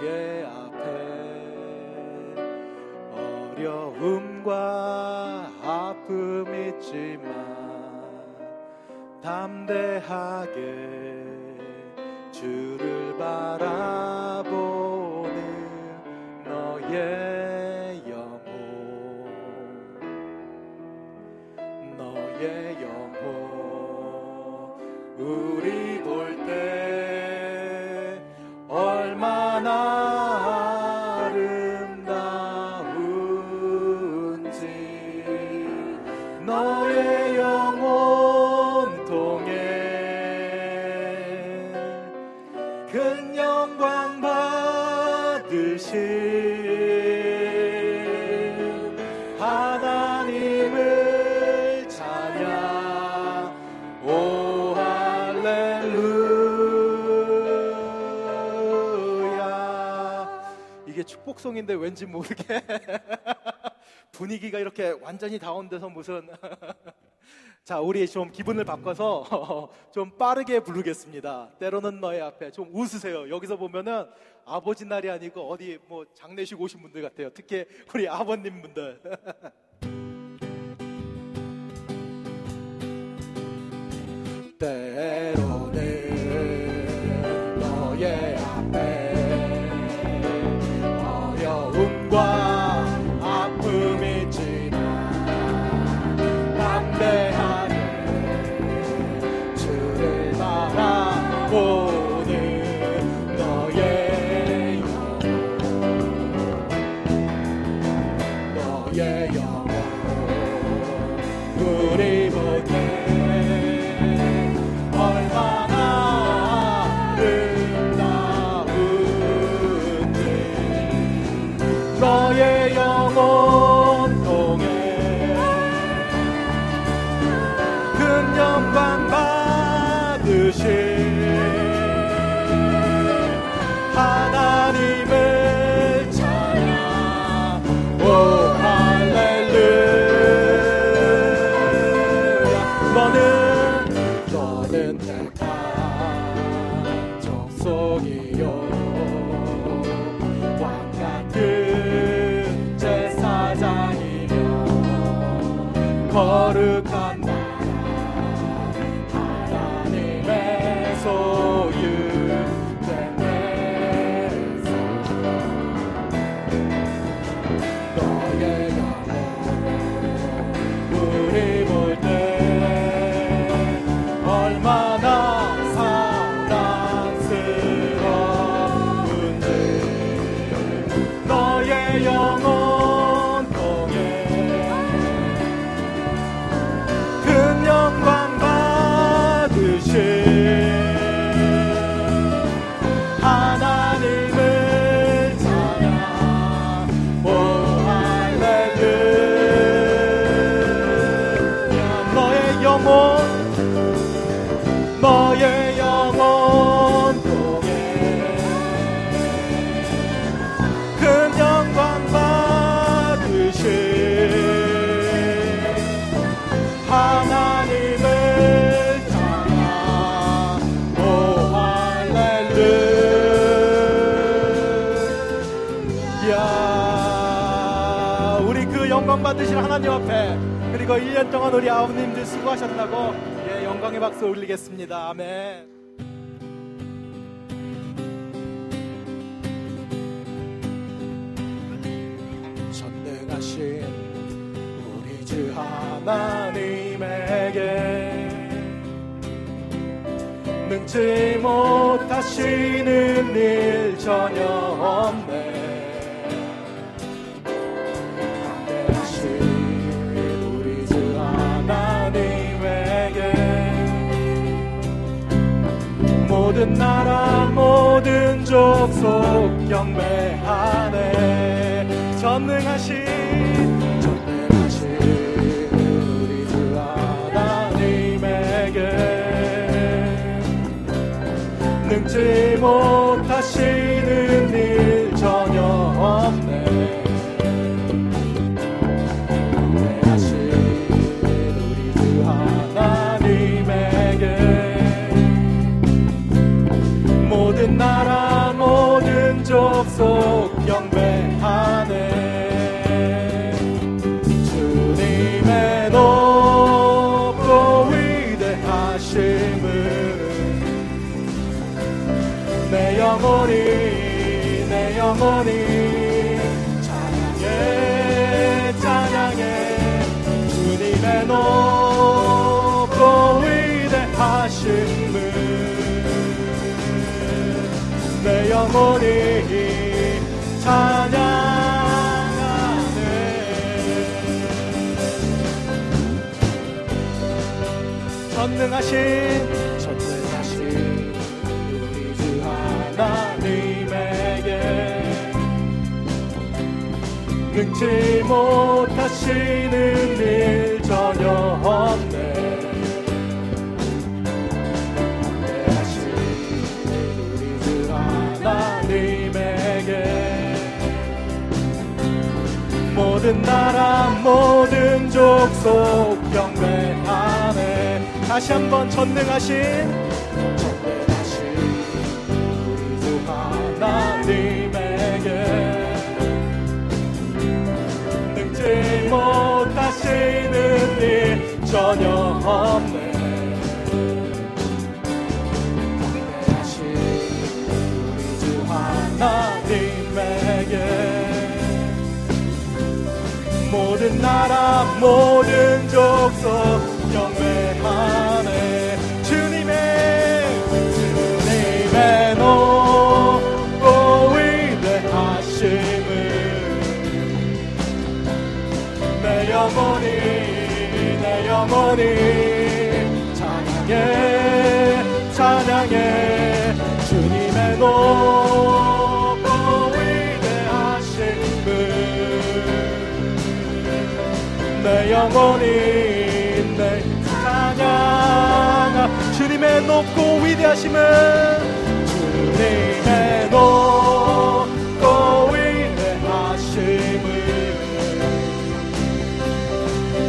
너의 앞에 어려움과 아픔 있지만 담대하게 주를 바라보는 너의 축복송인데 왠지 모르게 분위기가 이렇게 완전히 다운돼서 무슨 자, 우리 좀 기분을 바꿔서 좀 빠르게 부르겠습니다. 때로는 너의 앞에 좀 웃으세요. 여기서 보면은 아버지 날이 아니고 어디 뭐 장례식 오신 분들 같아요. 특히 우리 아버님 분들. 때로 영광 받으신 하나님 앞에 그리고 1년 동안 우리 아버님들 수고하셨다고 예, 영광의 박수 올리겠습니다. 아멘. 전능하신 우리 주 하나님에게 능치 못하시는 일 전혀 나라 모든 족속 경배하네. 전능하신 전능하신 우리 주 하나님에게 능치 못하시는 일 전 족속 경배하네. 주님의 높고 위대하심을 내 영혼이 내 영혼이 찬양해 찬양해. 주님의 높고 위대하심을 내 영혼이 전능하신 전능하신 우리 주 하나님에게 능치 못하시는 일 전혀 없네. 대하신 우리 주 하나님에게 모든 나라 모든 족속 경배하네 다시 한번 전능하신 전능하신 우리 주 하나님에게 능지 못하시는 일 전혀 없네. 대하신 우리 주 하나님에게 모든 나라 모든 족속 내 영혼이 찬양해 찬양해. 주님의 높고 위대하심을 내 영혼이 내 찬양하 주님의 높고 위대하심을 주님의 높고 위대하심을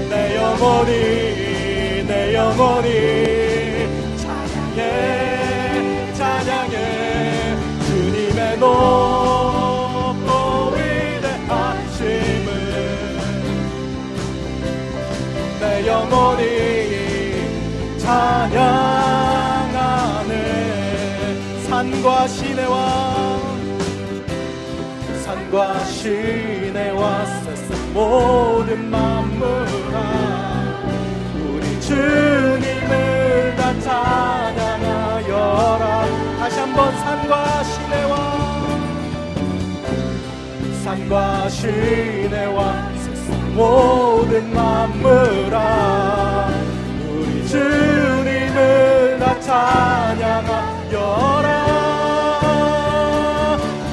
내 영혼이 내 영혼이 찬양해 찬양해. 주님의 높고 위대하심을 내 영혼이 찬양하네. 산과 시내와 산과 시내와 세상 모든 만물아 주님을 다 찬양하여라 다시 한번 산과 시내와 산과 시내와 모든 만물아. 우리 주님을 다 찬양하여라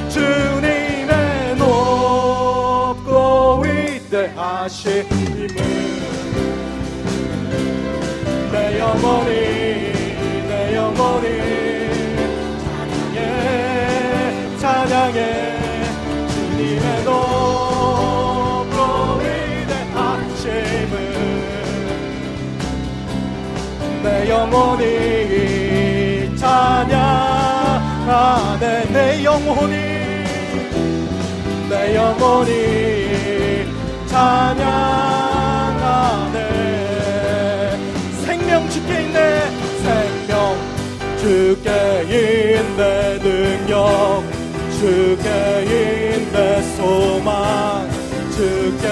주님의 높고 위대하심을 영혼이 내 영혼이 찬양해 찬양해. 주님의 높고 위대하심을 내 영혼이 찬양하네. 내 영혼이 내 영혼이 찬양 주께 있네 생명 주께 있네 능력 주께 있네 소망 주께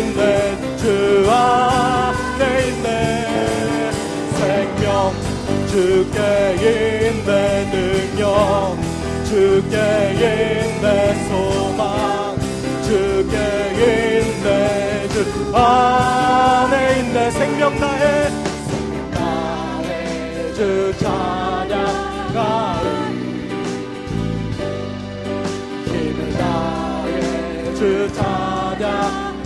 있네 주 안에 있네. 생명 주께 있네 능력 주께 있네 소망 주께 있네 주 안에 있네. 생명 나의 나의 주 찬양하리 힘을 다해 주 찬양하리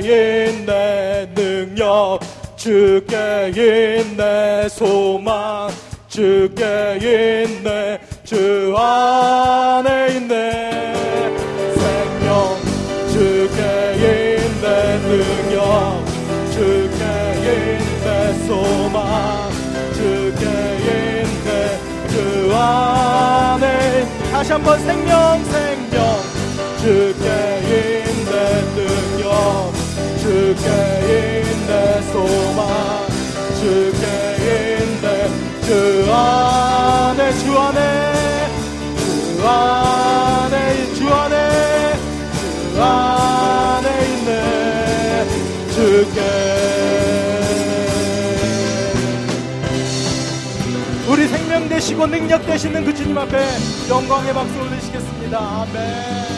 있네 능력 주께 있네 소망 주께 있네 주 안에 있네. 생명 주께 있네 능력 주께 있네 소망 주께 있네 주 안에 다시 한번 생명 생명 주께 능력 주께 있네 소망 주께 있네 주 안에 주 안에 주 안에 주 안에 주 안에 있네. 주께. 우리 생명 되시고 능력 되시는 그 주님 앞에 영광의 박수 올리시겠습니다. 아멘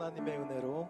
하나님의 은혜로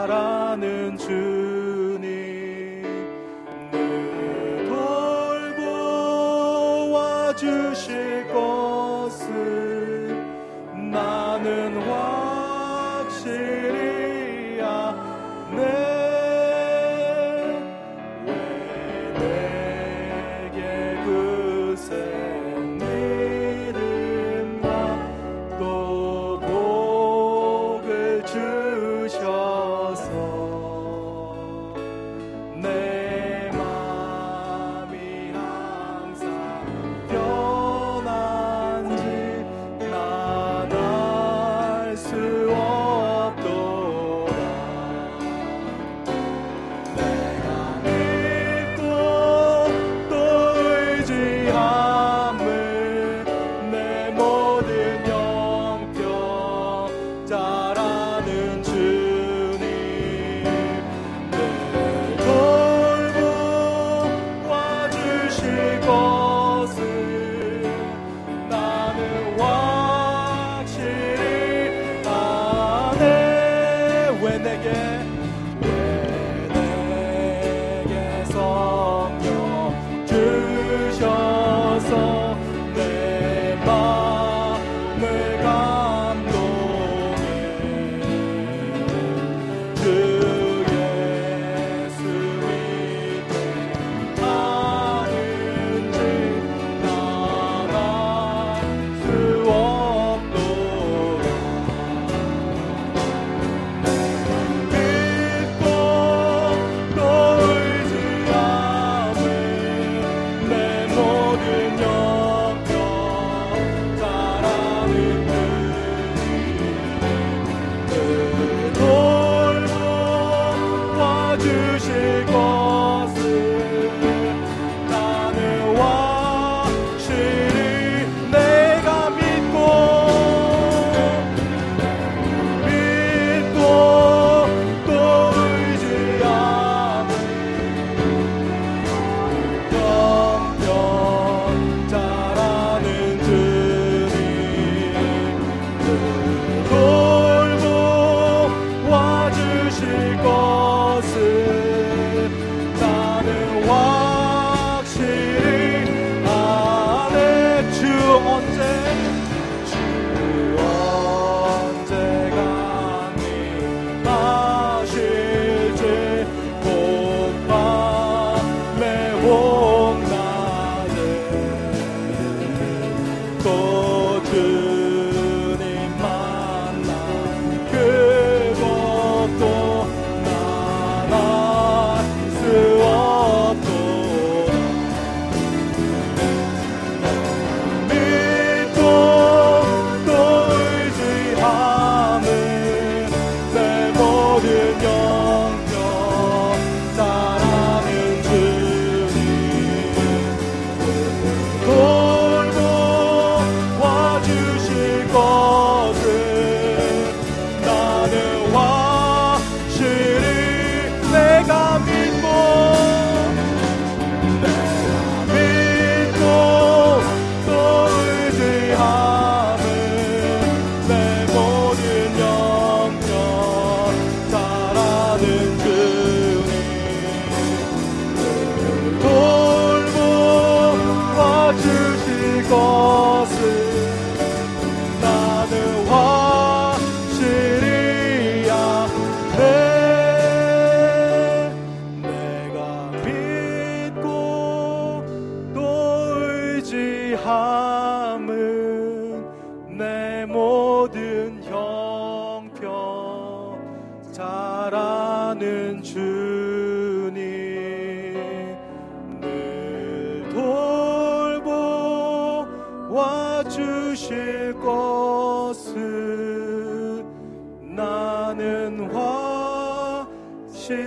잘 아는 주님 늘 돌보 와주실 것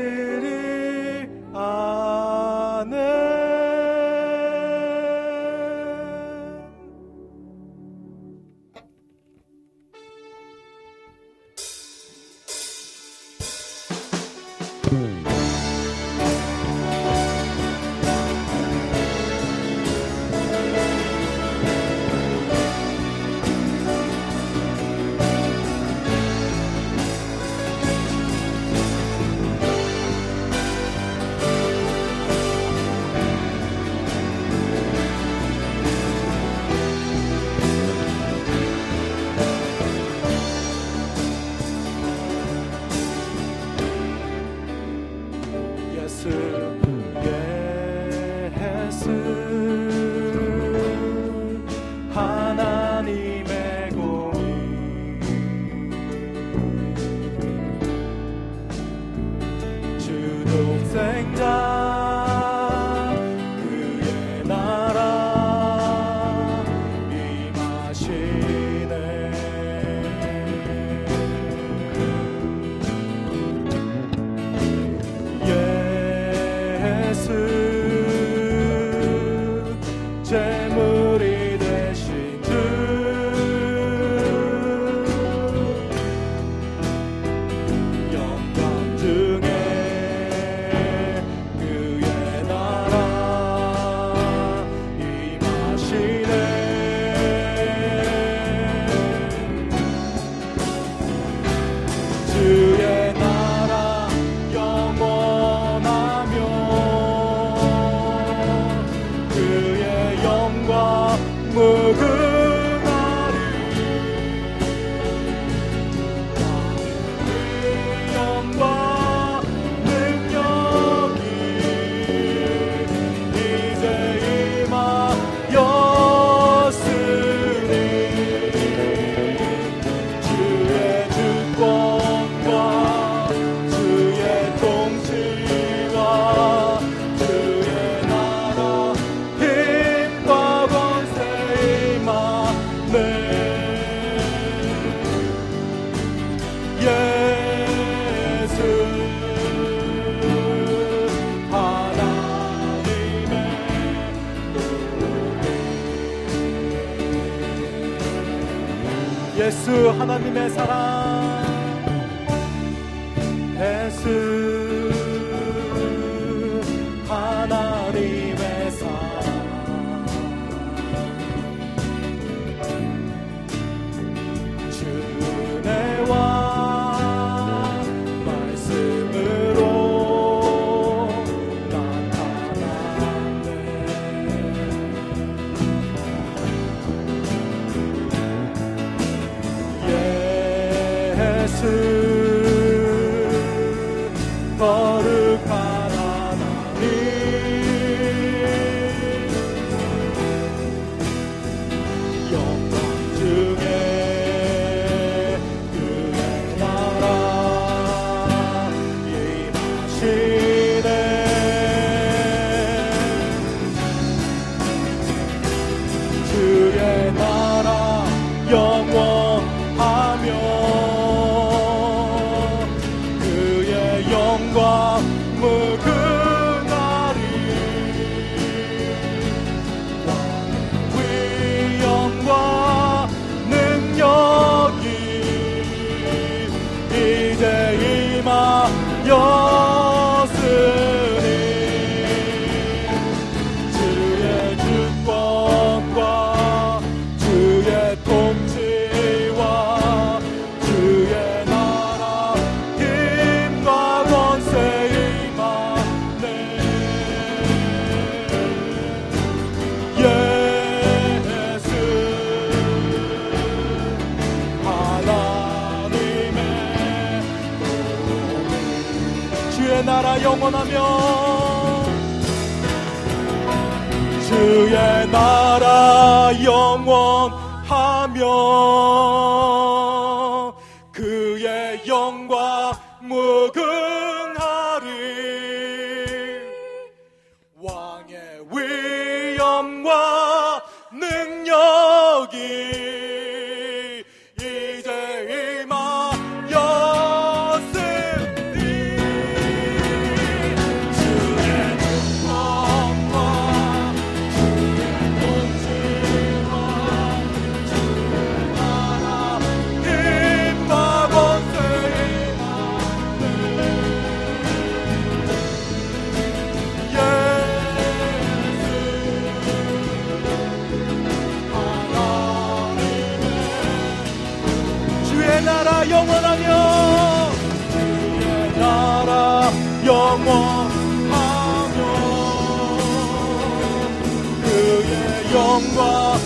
하나님 의 주의 나라 영원하며 영원하며 그의 영광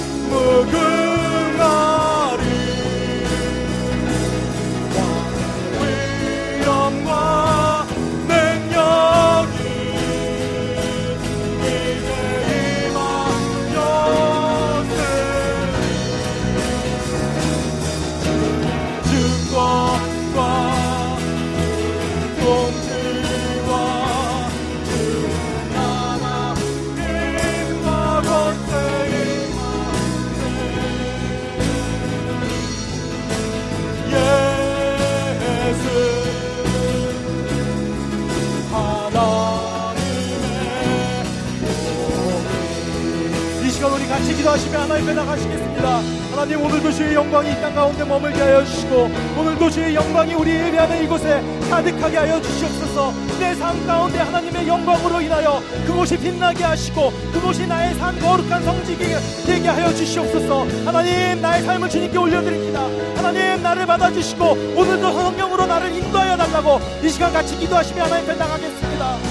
영광이 이 땅 가운데 머물게 하여 주시고 오늘도 주의 영광이 우리 예배하는 이곳에 가득하게 하여 주시옵소서. 내 삶 가운데 하나님의 영광으로 인하여 그곳이 빛나게 하시고 그곳이 나의 삶 거룩한 성지게 되게 하여 주시옵소서. 하나님 나의 삶을 주님께 올려드립니다. 하나님 나를 받아주시고 오늘도 성령으로 나를 인도하여 달라고 이 시간 같이 기도하시며 하나님 앞에 나가겠습니다